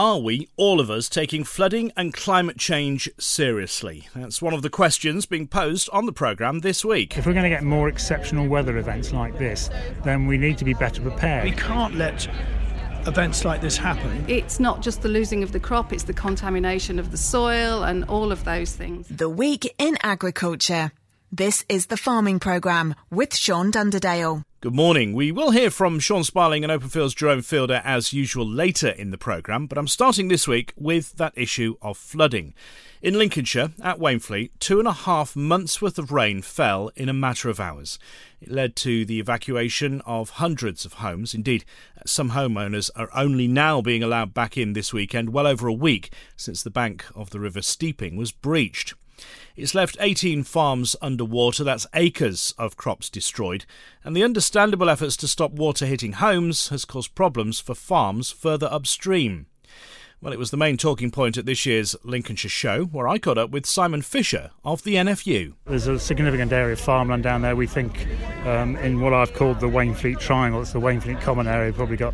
Are we, all of us, taking flooding and climate change seriously? That's one of the questions being posed on the programme this week. If we're going to get more exceptional weather events like this, then we need to be better prepared. We can't let events like this happen. It's not just the losing of the crop, it's the contamination of the soil and all of those things. The Week in Agriculture. This is the Farming Programme with Sean Dunderdale. Good morning. We will hear from Sean Sparling and Openfield's Jerome Fielder as usual later in the programme, but I'm starting this week with that issue of flooding. In Lincolnshire, at Wainfleet, two and a half months' worth of rain fell in a matter of hours. It led to the evacuation of hundreds of homes. Indeed, some homeowners are only now being allowed back in this weekend, well over a week since the bank of the River Steeping was breached. It's left 18 farms underwater, that's acres of crops destroyed, and the understandable efforts to stop water hitting homes has caused problems for farms further upstream. Well, it was the main talking point at this year's Lincolnshire show, where I caught up with Simon Fisher of the NFU. There's a significant area of farmland down there, we think, um, in what I've called the Wainfleet Triangle. It's the Wainfleet Common area, probably got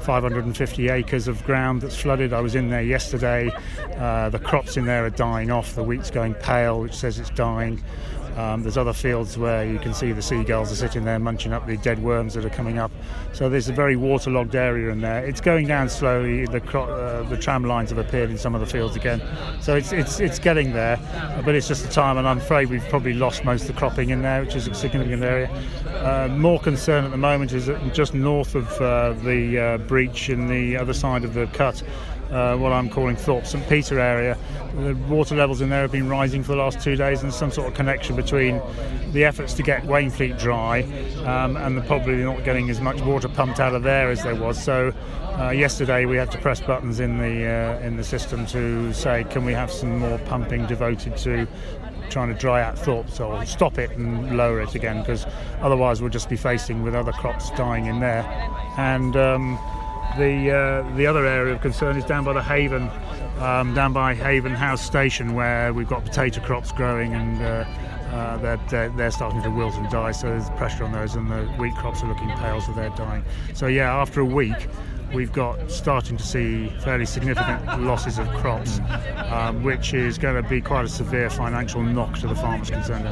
550 acres of ground that's flooded. I was in there yesterday. Uh, the crops in there are dying off. The wheat's going pale, which says it's dying. Um, there's other fields where you can see the seagulls are sitting there munching up the dead worms that are coming up. So there's a very waterlogged area in there. It's going down slowly. The, uh, the tram lines have appeared in some of the fields again. So it's, it's, it's getting there, but it's just the time, and I'm afraid we've probably lost most of the cropping in there, which is a significant area. Uh, more concern at the moment is that just north of uh, the uh, breach in the other side of the cut uh, what I'm calling Thorpe St Peter area. The water levels in there have been rising for the last two days, and some sort of connection between the efforts to get Wainfleet dry um, and the probably not getting as much water pumped out of there as there was. So uh, yesterday we had to press buttons in the uh, in the system to say, can we have some more pumping devoted to trying to dry out Thorpe, so stop it and lower it again, because otherwise we'll just be facing with other crops dying in there. And um, the uh, the other area of concern is down by the Haven, um, down by Haven House Station, where we've got potato crops growing and. Uh, uh, they're, they're, starting to wilt and die, so there's pressure on those, and the wheat crops are looking pale, so they're dying. So, yeah, after a week, we've got starting to see fairly significant losses of crops, um, which is going to be quite a severe financial knock to the farmers concerned.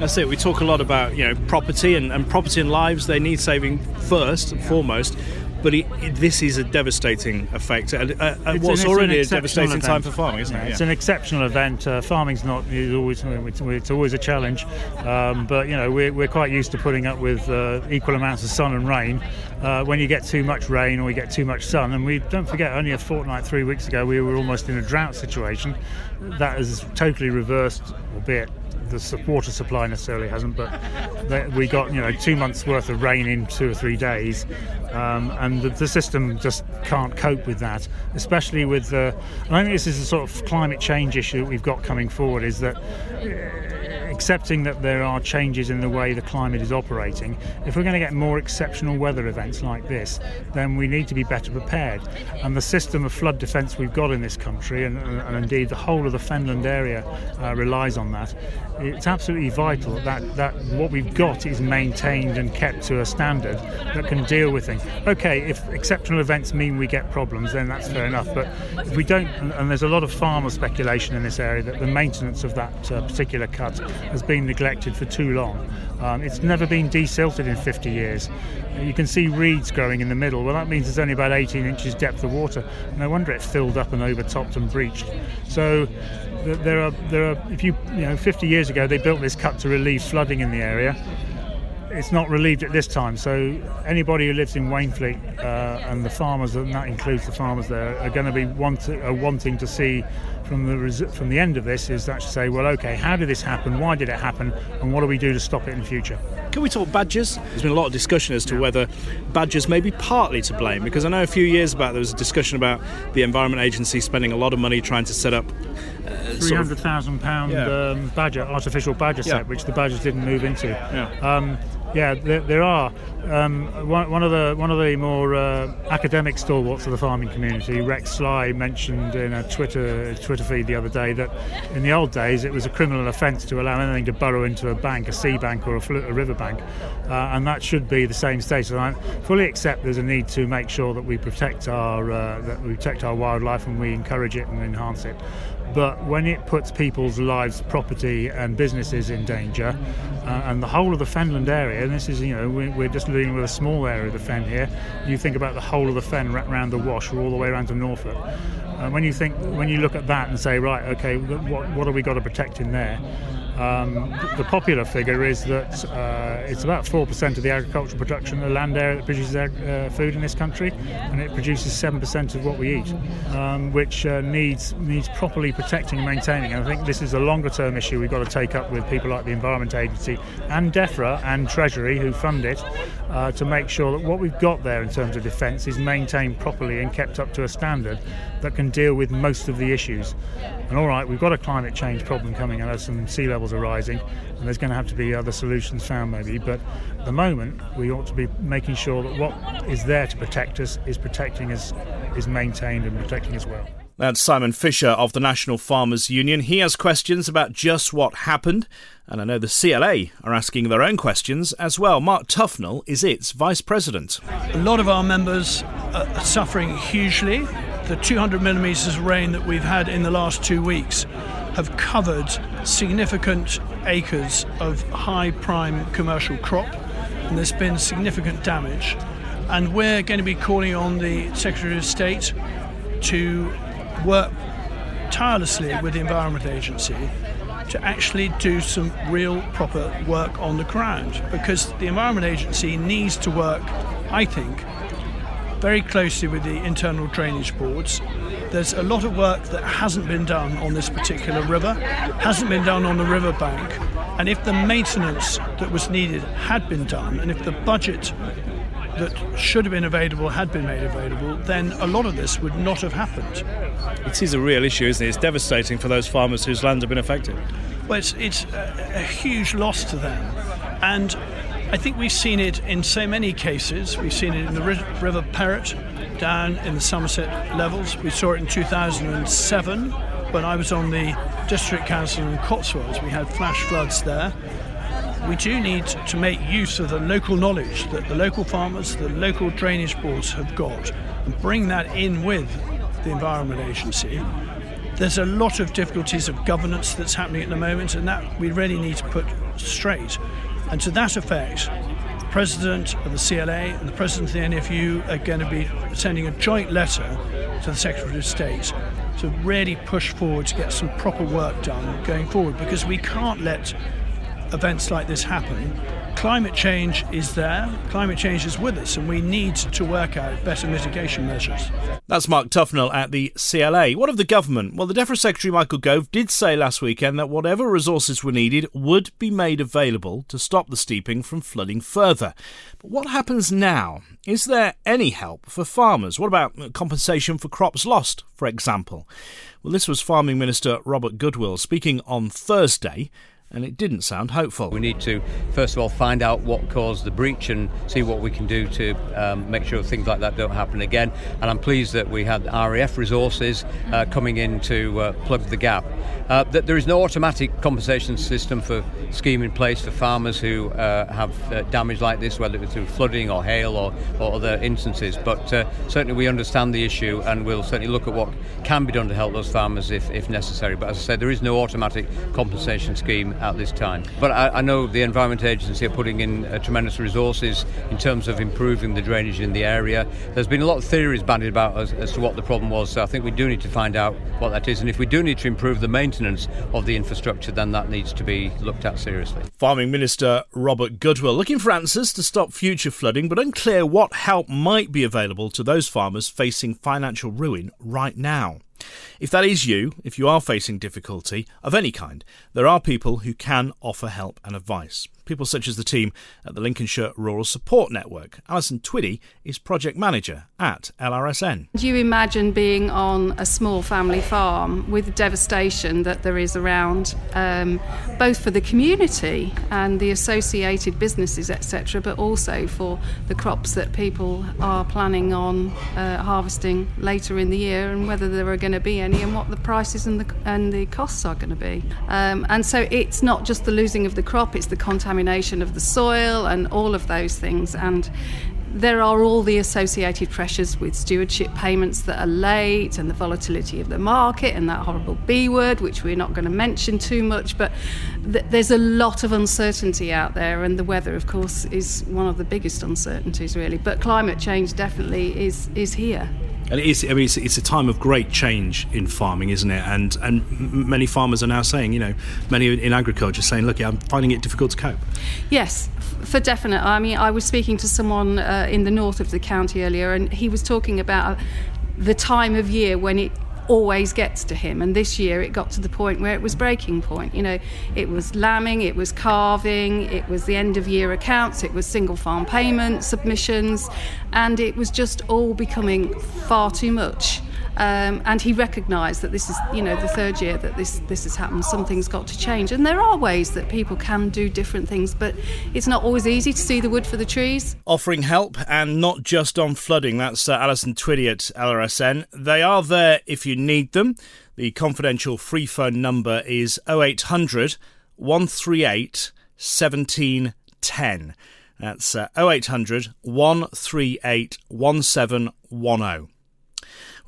That's it. We talk a lot about you know property and, and property and lives. They need saving first and foremost but it, it, this is a devastating effect at, at what's an, already a devastating event. time for farming, isn't yeah, it? Yeah. It's an exceptional event. Uh, farming's not it's always it's, always a challenge, um, but you know we're, we're quite used to putting up with uh, equal amounts of sun and rain. Uh, when you get too much rain or we get too much sun, and we don't forget, only a fortnight, three weeks ago, we were almost in a drought situation. That has totally reversed, albeit the water supply necessarily hasn't, but we got you know two months worth of rain in two or three days, um, and the, the, system just can't cope with that. Especially with the, and I think this is a sort of climate change issue that we've got coming forward. Is that accepting that there are changes in the way the climate is operating, if we're going to get more exceptional weather events like this, then we need to be better prepared. And the system of flood defence we've got in this country, and, and indeed the whole of the Fenland area, uh, relies on that. It's absolutely vital that, that what we've got is maintained and kept to a standard that can deal with things. Okay, if exceptional events mean we get problems, then that's fair enough. But if we don't, and there's a lot of farmer speculation in this area that the maintenance of that uh, particular cut has been neglected for too long. Um, it's never been desilted in 50 years. You can see reeds growing in the middle. Well, that means there's only about 18 inches depth of water. No wonder it filled up and overtopped and breached. So there are there are if you you know 50 years ago they built this cut to relieve flooding in the area it's not relieved at this time. So anybody who lives in Wainfleet uh, and the farmers, and that includes the farmers there, are going to be want- wanting to see from the res- from the end of this is that to say, well, okay, how did this happen? Why did it happen? And what do we do to stop it in the future? Can we talk badgers? There's been a lot of discussion as to yeah. whether badgers may be partly to blame because I know a few years back there was a discussion about the Environment Agency spending a lot of money trying to set up uh, three hundred thousand pound yeah. um, badger artificial badger yeah. set, which the badgers didn't move into. Um, Yeah, there, there are. Um, one, one, of the one of the more uh, academic stalwarts of the farming community, Rex Sly, mentioned in a Twitter Twitter feed the other day that in the old days it was a criminal offence to allow anything to burrow into a bank, a sea bank or a, fl- a river bank, uh, and that should be the same status. And I fully accept there's a need to make sure that we protect our uh, that we protect our wildlife and we encourage it and enhance it. But when it puts people's lives, property, and businesses in danger, uh, and the whole of the Fenland area, and this is, you know, we're, we're just dealing with a small area of the Fen here. You think about the whole of the Fen around the Wash, or all the way around to Norfolk. And when you think, when you look at that and say, right, okay, what, what have we got to protect in there? Um, the popular figure is that uh, it's about 4% of the agricultural production of the land area that produces uh, food in this country, and it produces 7% of what we eat, um, which uh, needs needs properly protecting and maintaining. And I think this is a longer term issue we've got to take up with people like the Environment Agency and DEFRA and Treasury, who fund it, uh, to make sure that what we've got there in terms of defence is maintained properly and kept up to a standard that can deal with most of the issues. And all right, we've got a climate change problem coming at us, and sea levels are rising, and there's going to have to be other solutions found maybe. But at the moment, we ought to be making sure that what is there to protect us is protecting us, is maintained and protecting as well. That's Simon Fisher of the National Farmers Union. He has questions about just what happened, and I know the CLA are asking their own questions as well. Mark Tufnell is its vice president. A lot of our members are suffering hugely. The 200 millimetres of rain that we've had in the last two weeks have covered significant acres of high prime commercial crop, and there's been significant damage. And we're going to be calling on the Secretary of State to work tirelessly with the Environment Agency to actually do some real proper work on the ground because the Environment Agency needs to work, I think, very closely with the internal drainage boards. There's a lot of work that hasn't been done on this particular river, hasn't been done on the riverbank, and if the maintenance that was needed had been done, and if the budget that should have been available had been made available, then a lot of this would not have happened. It is a real issue, isn't it? It's devastating for those farmers whose lands have been affected. Well, it's, it's a, a huge loss to them. And I think we've seen it in so many cases. We've seen it in the River Parrett down in the Somerset levels. We saw it in 2007 when I was on the district council in Cotswolds. We had flash floods there we do need to make use of the local knowledge that the local farmers, the local drainage boards have got, and bring that in with the Environment Agency. There's a lot of difficulties of governance that's happening at the moment, and that we really need to put straight. And to that effect, the President of the CLA and the President of the NFU are going to be sending a joint letter to the Secretary of State to really push forward to get some proper work done going forward because we can't let events like this happen, climate change is there, climate change is with us, and we need to work out better mitigation measures. That's Mark Tufnell at the CLA. What of the government? Well, the DEFRA Secretary Michael Gove did say last weekend that whatever resources were needed would be made available to stop the steeping from flooding further. But what happens now? Is there any help for farmers? What about compensation for crops lost, for example? Well, this was Farming Minister Robert Goodwill speaking on Thursday and it didn't sound hopeful. We need to, first of all, find out what caused the breach and see what we can do to um, make sure things like that don't happen again. And I'm pleased that we had RAF resources uh, coming in to uh, plug the gap. Uh, that there is no automatic compensation system for scheme in place for farmers who uh, have uh, damage like this, whether it's through flooding or hail or, or other instances. But uh, certainly we understand the issue and we'll certainly look at what can be done to help those farmers if, if necessary. But as I said, there is no automatic compensation scheme at this time. But I, I know the Environment Agency are putting in uh, tremendous resources in terms of improving the drainage in the area. There's been a lot of theories bandied about as, as to what the problem was, so I think we do need to find out what that is. And if we do need to improve the maintenance of the infrastructure, then that needs to be looked at seriously. Farming Minister Robert Goodwill looking for answers to stop future flooding, but unclear what help might be available to those farmers facing financial ruin right now. If that is you, if you are facing difficulty of any kind, there are people who can offer help and advice. People such as the team at the Lincolnshire Rural Support Network. Alison Twiddy is project manager at LRSN. Do you imagine being on a small family farm with the devastation that there is around, um, both for the community and the associated businesses, etc., but also for the crops that people are planning on uh, harvesting later in the year and whether there are going to be any and what the prices and the, and the costs are going to be. Um, and so it's not just the losing of the crop, it's the contamination of the soil and all of those things. And there are all the associated pressures with stewardship payments that are late and the volatility of the market and that horrible B word, which we're not going to mention too much. But th- there's a lot of uncertainty out there, and the weather, of course, is one of the biggest uncertainties, really. But climate change definitely is, is here. And it is, I mean, it's, it's, a time of great change in farming, isn't it? And and many farmers are now saying, you know, many in agriculture saying, look, I'm finding it difficult to cope. Yes, for definite. I mean, I was speaking to someone uh, Uh, in the north of the county earlier, and he was talking about uh, the time of year when it always gets to him. And this year it got to the point where it was breaking point. You know, it was lambing, it was calving, it was the end of year accounts, it was single farm payment submissions, and it was just all becoming far too much. Um, and he recognised that this is, you know, the third year that this this has happened. Something's got to change, and there are ways that people can do different things, but it's not always easy to see the wood for the trees. Offering help and not just on flooding. That's uh, Alison Twiddy at LRSN. They are there if you need them. The confidential free phone number is 0800 138 1710. That's uh, 0800 138 1710.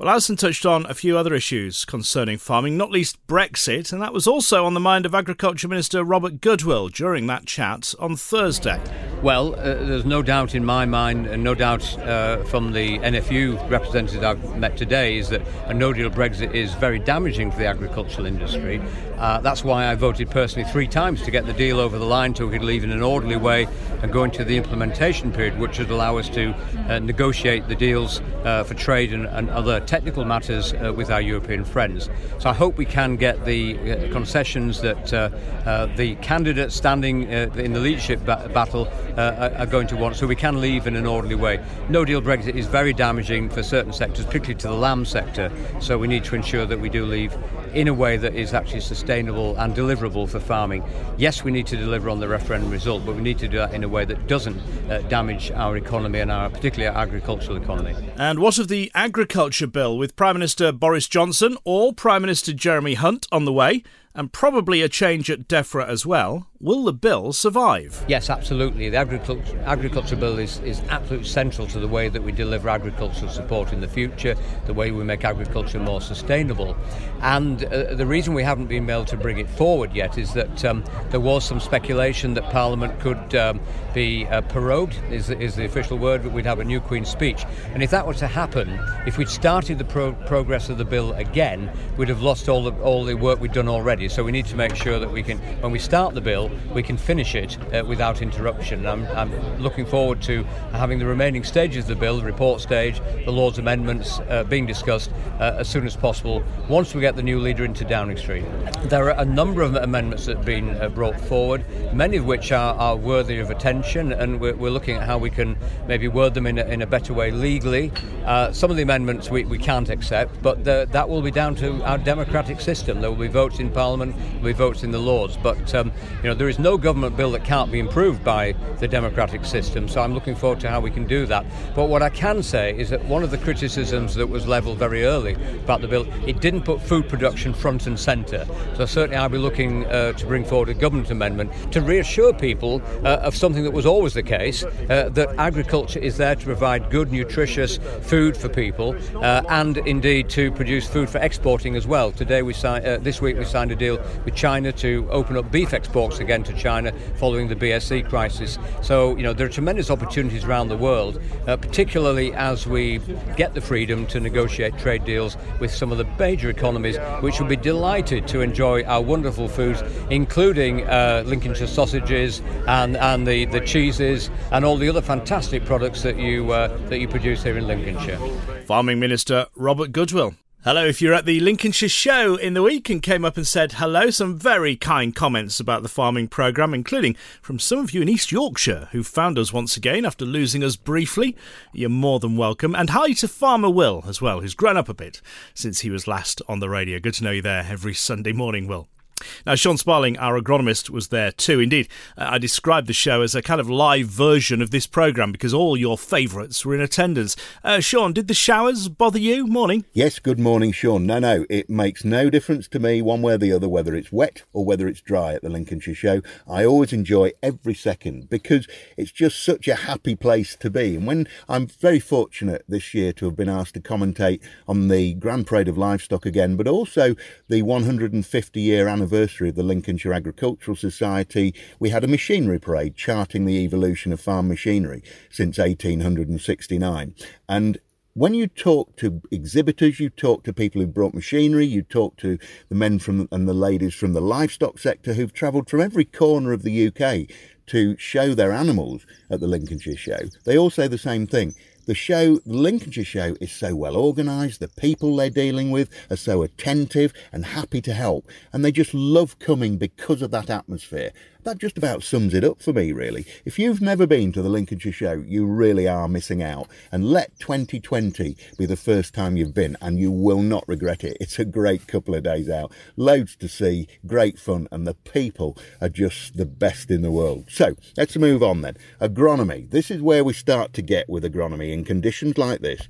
Well, Alison touched on a few other issues concerning farming, not least Brexit, and that was also on the mind of Agriculture Minister Robert Goodwill during that chat on Thursday. Well, uh, there's no doubt in my mind, and no doubt uh, from the NFU representatives I've met today, is that a no deal Brexit is very damaging for the agricultural industry. Uh, that's why I voted personally three times to get the deal over the line so we could leave in an orderly way and go into the implementation period, which would allow us to uh, negotiate the deals uh, for trade and, and, other technical matters uh, with our European friends. So I hope we can get the concessions that the candidates standing in the leadership ba- battle are going to want so we can leave in an orderly way. No deal Brexit is very damaging for certain sectors, particularly to the lamb sector, so we need to ensure that we do leave in a way that is actually sustainable and deliverable for farming. Yes, we need to deliver on the referendum result, but we need to do that in a way that doesn't uh, damage our economy and our particularly our agricultural economy. And what of the agriculture bill with Prime Minister Boris Johnson or Prime Minister Jeremy Hunt on the way? And probably a change at DEFRA as well. Will the bill survive? Yes, absolutely. The agriculture, agriculture bill is, is absolutely central to the way that we deliver agricultural support in the future, the way we make agriculture more sustainable. And uh, the reason we haven't been able to bring it forward yet is that um, there was some speculation that Parliament could um, be uh, prorogued, is, is the official word, but we'd have a new Queen's speech. And if that were to happen, if we'd started the pro- progress of the bill again, we'd have lost all the, all the work we'd done already. So we need to make sure that we can, when we start the bill, we can finish it uh, without interruption. I'm, I'm, looking forward to having the remaining stages of the bill, the report stage, the Lord's amendments uh, being discussed uh, as soon as possible once we get the new leader into Downing Street. There are a number of amendments that have been uh, brought forward, many of which are, are worthy of attention, and we're, we're, looking at how we can maybe word them in a, in a better way legally. Uh, some of the amendments we, we can't accept, but the, that will be down to our democratic system. There will be votes in Parliament Parliament, we vote in the Lords. But um, you know, there is no government bill that can't be improved by the democratic system. So I'm looking forward to how we can do that. But what I can say is that one of the criticisms that was levelled very early about the bill, it didn't put food production front and centre. So certainly I'll be looking uh, to bring forward a government amendment to reassure people uh, of something that was always the case, uh, that agriculture is there to provide good, nutritious food for people, uh, and indeed to produce food for exporting as well. Today we si- uh, this week we signed a deal with China to open up beef exports again to China following the BSE crisis. So, you know, there are tremendous opportunities around the world, uh, particularly as we get the freedom to negotiate trade deals with some of the major economies, which will be delighted to enjoy our wonderful foods, including uh, Lincolnshire sausages and, and the, the cheeses and all the other fantastic products that you, uh, that you produce here in Lincolnshire. Farming Minister Robert Goodwill. Hello, if you're at the Lincolnshire show in the week and came up and said hello, some very kind comments about the farming programme, including from some of you in East Yorkshire who found us once again after losing us briefly. You're more than welcome. And hi to Farmer Will as well, who's grown up a bit since he was last on the radio. Good to know you there every Sunday morning, Will. Now, Sean Sparling, our agronomist, was there too. Indeed, uh, I described the show as a kind of live version of this programme because all your favourites were in attendance. Uh, Sean, did the showers bother you? Morning. Yes, good morning, Sean. No, no, it makes no difference to me one way or the other whether it's wet or whether it's dry at the Lincolnshire show. I always enjoy every second because it's just such a happy place to be. And when I'm very fortunate this year to have been asked to commentate on the Grand Parade of Livestock again, but also the 150 year anniversary anniversary of the Lincolnshire Agricultural Society, we had a machinery parade charting the evolution of farm machinery since 1869. And when you talk to exhibitors, you talk to people who brought machinery, you talk to the men from and the ladies from the livestock sector who've travelled from every corner of the UK to show their animals at the Lincolnshire show. They all say the same thing. The show, the Lincolnshire show, is so well organised. The people they're dealing with are so attentive and happy to help, and they just love coming because of that atmosphere. That just about sums it up for me, really. If you've never been to the Lincolnshire show, you really are missing out. And let 2020 be the first time you've been, and you will not regret it. It's a great couple of days out, loads to see, great fun, and the people are just the best in the world. So let's move on then. Agronomy. This is where we start to get with agronomy in conditions like this.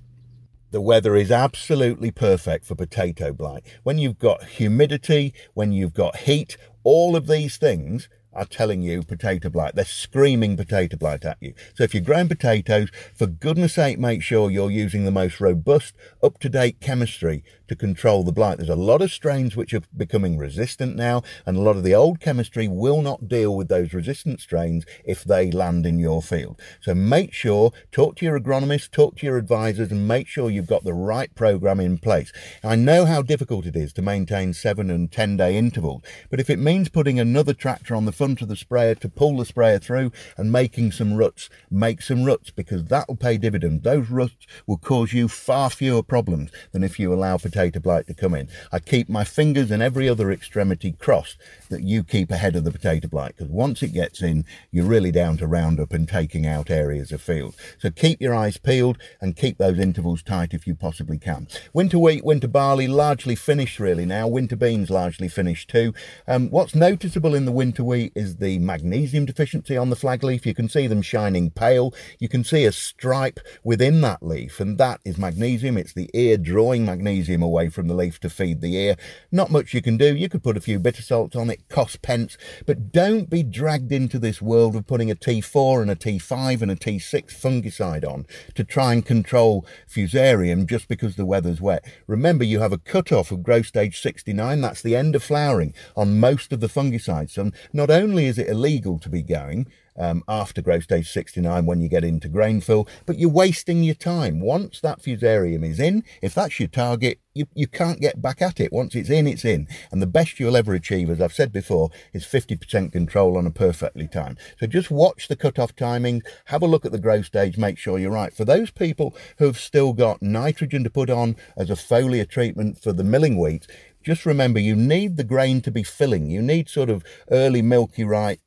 The weather is absolutely perfect for potato blight. When you've got humidity, when you've got heat, all of these things are telling you potato blight. They're screaming potato blight at you. So if you're growing potatoes, for goodness sake, make sure you're using the most robust, up-to-date chemistry to control the blight. There's a lot of strains which are becoming resistant now, and a lot of the old chemistry will not deal with those resistant strains if they land in your field. So make sure, talk to your agronomist, talk to your advisors, and make sure you've got the right program in place. I know how difficult it is to maintain seven and 10 day intervals, but if it means putting another tractor on the front of the sprayer to pull the sprayer through and making some ruts. Make some ruts because that will pay dividends. Those ruts will cause you far fewer problems than if you allow potato blight to come in. I keep my fingers and every other extremity crossed that you keep ahead of the potato blight because once it gets in, you're really down to Roundup and taking out areas of field. So keep your eyes peeled and keep those intervals tight if you possibly can. Winter wheat, winter barley, largely finished really now. Winter beans largely finished too. Um, what's noticeable in the winter wheat is the magnesium deficiency on the flag leaf. You can see them shining pale. You can see a stripe within that leaf, and that is magnesium. It's the ear drawing magnesium away from the leaf to feed the ear. Not much you can do. You could put a few bitter salts on it, cost pence, but don't be dragged into this world of putting a T4 and a T5 and a T6 fungicide on to try and control fusarium just because the weather's wet. Remember, you have a cut-off of growth stage 69. That's the end of flowering on most of the fungicides. So not only is it illegal to be going um, after growth stage 69 when you get into grain fill, but you're wasting your time. Once that fusarium is in, if that's your target, you, you can't get back at it. Once it's in, it's in. And the best you'll ever achieve, as I've said before, is 50% control on a perfectly time. So just watch the cut-off timing, have a look at the growth stage, make sure you're right. For those people who've still got nitrogen to put on as a foliar treatment for the milling wheat, just remember you need the grain to be filling. You need sort of early milky right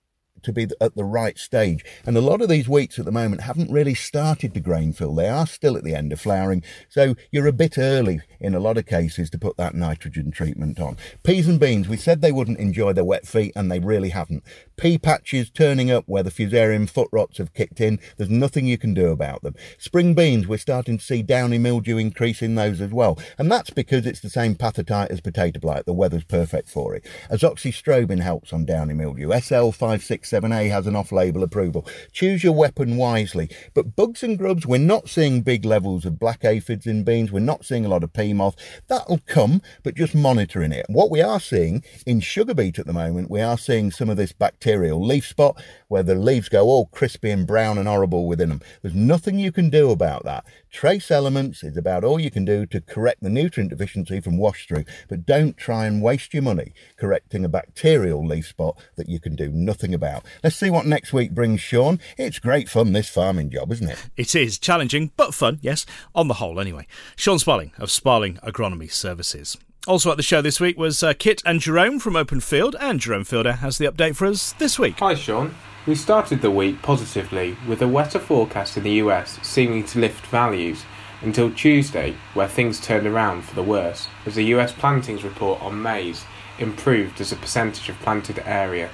to be at the right stage. And a lot of these wheats at the moment haven't really started to grain fill. They are still at the end of flowering. So you're a bit early in a lot of cases to put that nitrogen treatment on. Peas and beans, we said they wouldn't enjoy their wet feet and they really haven't. Pea patches turning up where the fusarium foot rots have kicked in. There's nothing you can do about them. Spring beans, we're starting to see downy mildew increase in those as well. And that's because it's the same pathotype as potato blight. The weather's perfect for it. Azoxystrobin helps on downy mildew. SL567 7A has an off-label approval. Choose your weapon wisely. But bugs and grubs, we're not seeing big levels of black aphids in beans. We're not seeing a lot of pea moth. That'll come, but just monitoring it. What we are seeing in sugar beet at the moment, we are seeing some of this bacterial leaf spot where the leaves go all crispy and brown and horrible within them. There's nothing you can do about that. Trace elements is about all you can do to correct the nutrient deficiency from wash through, but don't try and waste your money correcting a bacterial leaf spot that you can do nothing about. Not. Let's see what next week brings, Sean. It's great fun, this farming job, isn't it? It is challenging, but fun, yes, on the whole anyway. Sean Sparling of Sparling Agronomy Services. Also at the show this week was uh, Kit and Jerome from Openfield, and Jerome Fielder has the update for us this week. Hi, Sean. We started the week positively with a wetter forecast in the US seeming to lift values until Tuesday, where things turned around for the worse, as the US plantings report on maize improved as a percentage of planted area.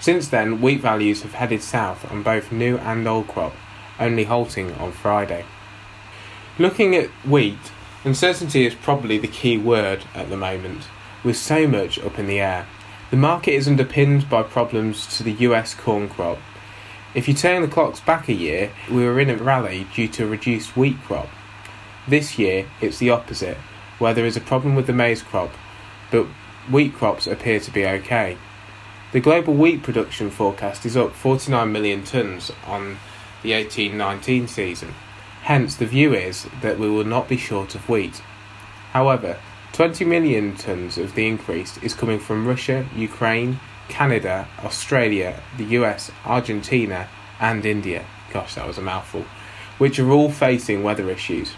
Since then, wheat values have headed south on both new and old crop, only halting on Friday. Looking at wheat, uncertainty is probably the key word at the moment, with so much up in the air. The market is underpinned by problems to the US corn crop. If you turn the clocks back a year, we were in a rally due to a reduced wheat crop. This year, it's the opposite, where there is a problem with the maize crop, but wheat crops appear to be okay. The global wheat production forecast is up 49 million tonnes on the 18 19 season. Hence, the view is that we will not be short of wheat. However, 20 million tonnes of the increase is coming from Russia, Ukraine, Canada, Australia, the US, Argentina, and India. Gosh, that was a mouthful. Which are all facing weather issues.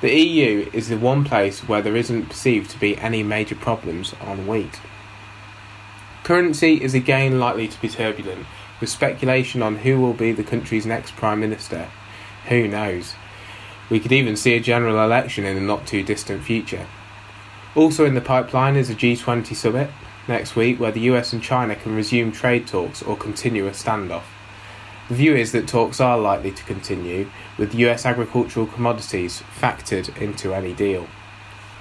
The EU is the one place where there isn't perceived to be any major problems on wheat. Currency is again likely to be turbulent, with speculation on who will be the country's next Prime Minister. Who knows? We could even see a general election in the not too distant future. Also in the pipeline is a G20 summit next week where the US and China can resume trade talks or continue a standoff. The view is that talks are likely to continue, with US agricultural commodities factored into any deal.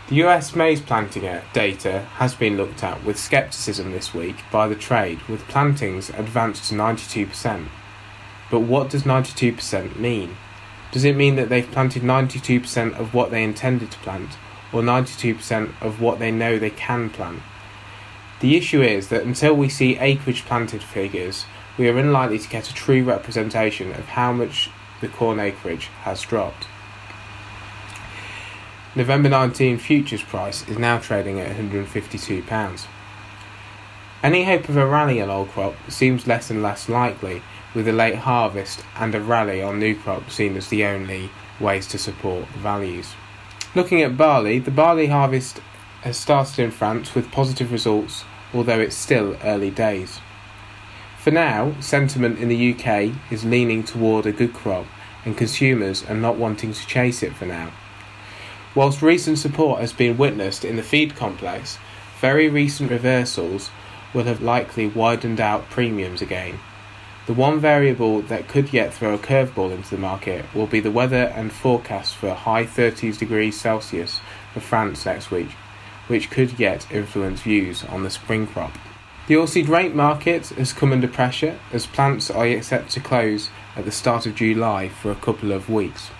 The US maize planting data has been looked at with scepticism this week by the trade, with plantings advanced to 92%. But what does 92% mean? Does it mean that they've planted 92% of what they intended to plant, or 92% of what they know they can plant? The issue is that until we see acreage planted figures, we are unlikely to get a true representation of how much the corn acreage has dropped. November 19 futures price is now trading at £152. Any hope of a rally on old crop seems less and less likely, with a late harvest and a rally on new crop seen as the only ways to support values. Looking at barley, the barley harvest has started in France with positive results, although it's still early days. For now, sentiment in the UK is leaning toward a good crop, and consumers are not wanting to chase it for now. Whilst recent support has been witnessed in the feed complex, very recent reversals will have likely widened out premiums again. The one variable that could yet throw a curveball into the market will be the weather and forecast for high 30s degrees Celsius for France next week, which could yet influence views on the spring crop. The oilseed rape market has come under pressure as plants are set to close at the start of July for a couple of weeks.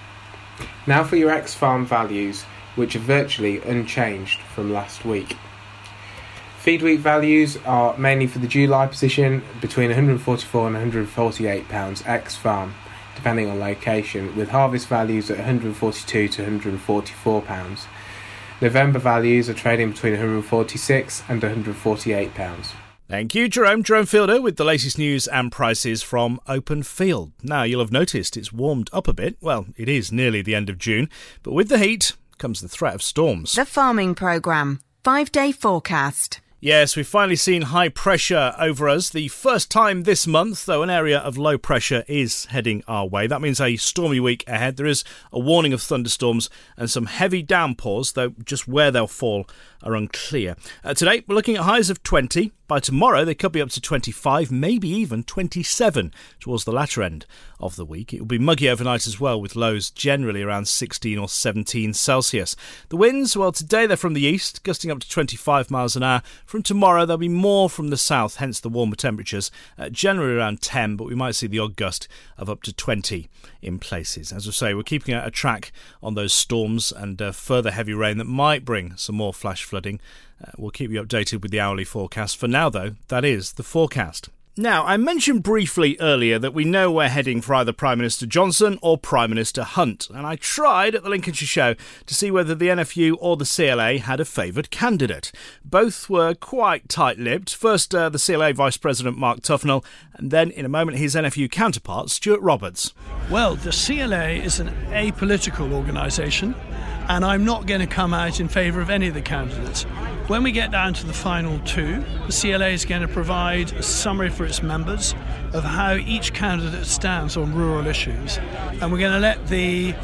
Now for your ex farm values, which are virtually unchanged from last week. Feed wheat values are mainly for the July position between 144 and 148 pounds ex farm, depending on location, with harvest values at 142 to 144 pounds. November values are trading between 146 and 148 pounds. Thank you, Jerome. Jerome Fielder with the latest news and prices from Openfield. Now, you'll have noticed it's warmed up a bit. Well, it is nearly the end of June, but with the heat comes the threat of storms. The Farming Programme. Five day forecast. Yes, we've finally seen high pressure over us. The first time this month, though, an area of low pressure is heading our way. That means a stormy week ahead. There is a warning of thunderstorms and some heavy downpours, though just where they'll fall are unclear. Uh, today, we're looking at highs of 20. By tomorrow, they could be up to 25, maybe even 27 towards the latter end of the week. It will be muggy overnight as well, with lows generally around 16 or 17 Celsius. The winds, well, today they're from the east, gusting up to 25 miles an hour. From tomorrow, they'll be more from the south, hence the warmer temperatures, uh, generally around 10, but we might see the odd gust of up to 20 in places. As I say, we're keeping a track on those storms and uh, further heavy rain that might bring some more flash flooding. Uh, we'll keep you updated with the hourly forecast. For now, though, that is the forecast. Now, I mentioned briefly earlier that we know we're heading for either Prime Minister Johnson or Prime Minister Hunt, and I tried at the Lincolnshire Show to see whether the NFU or the CLA had a favoured candidate. Both were quite tight lipped. First, uh, the CLA Vice President Mark Tufnell, and then in a moment, his NFU counterpart, Stuart Roberts. Well, the CLA is an apolitical organisation, and I'm not going to come out in favour of any of the candidates. When we get down to the final two, the CLA is going to provide a summary for its members of how each candidate stands on rural issues. And we're going to let the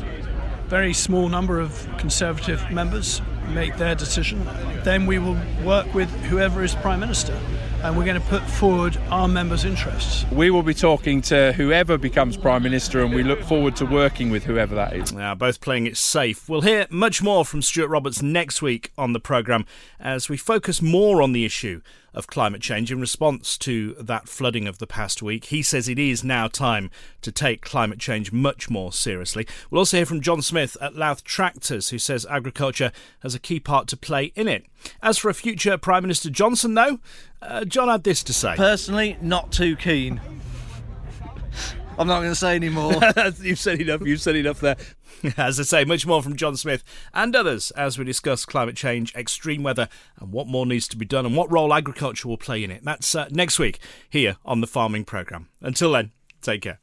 very small number of Conservative members make their decision. Then we will work with whoever is Prime Minister and we're going to put forward our members' interests. We will be talking to whoever becomes Prime Minister, and we look forward to working with whoever that is. Now, both playing it safe. We'll hear much more from Stuart Roberts next week on the programme as we focus more on the issue of climate change in response to that flooding of the past week. He says it is now time to take climate change much more seriously. We'll also hear from John Smith at Louth Tractors, who says agriculture has a key part to play in it. As for a future Prime Minister Johnson, though, uh, John had this to say. Personally, not too keen. I'm not going to say any more. you've said enough. You've said enough there. As I say, much more from John Smith and others as we discuss climate change, extreme weather, and what more needs to be done and what role agriculture will play in it. That's uh, next week here on the Farming Programme. Until then, take care.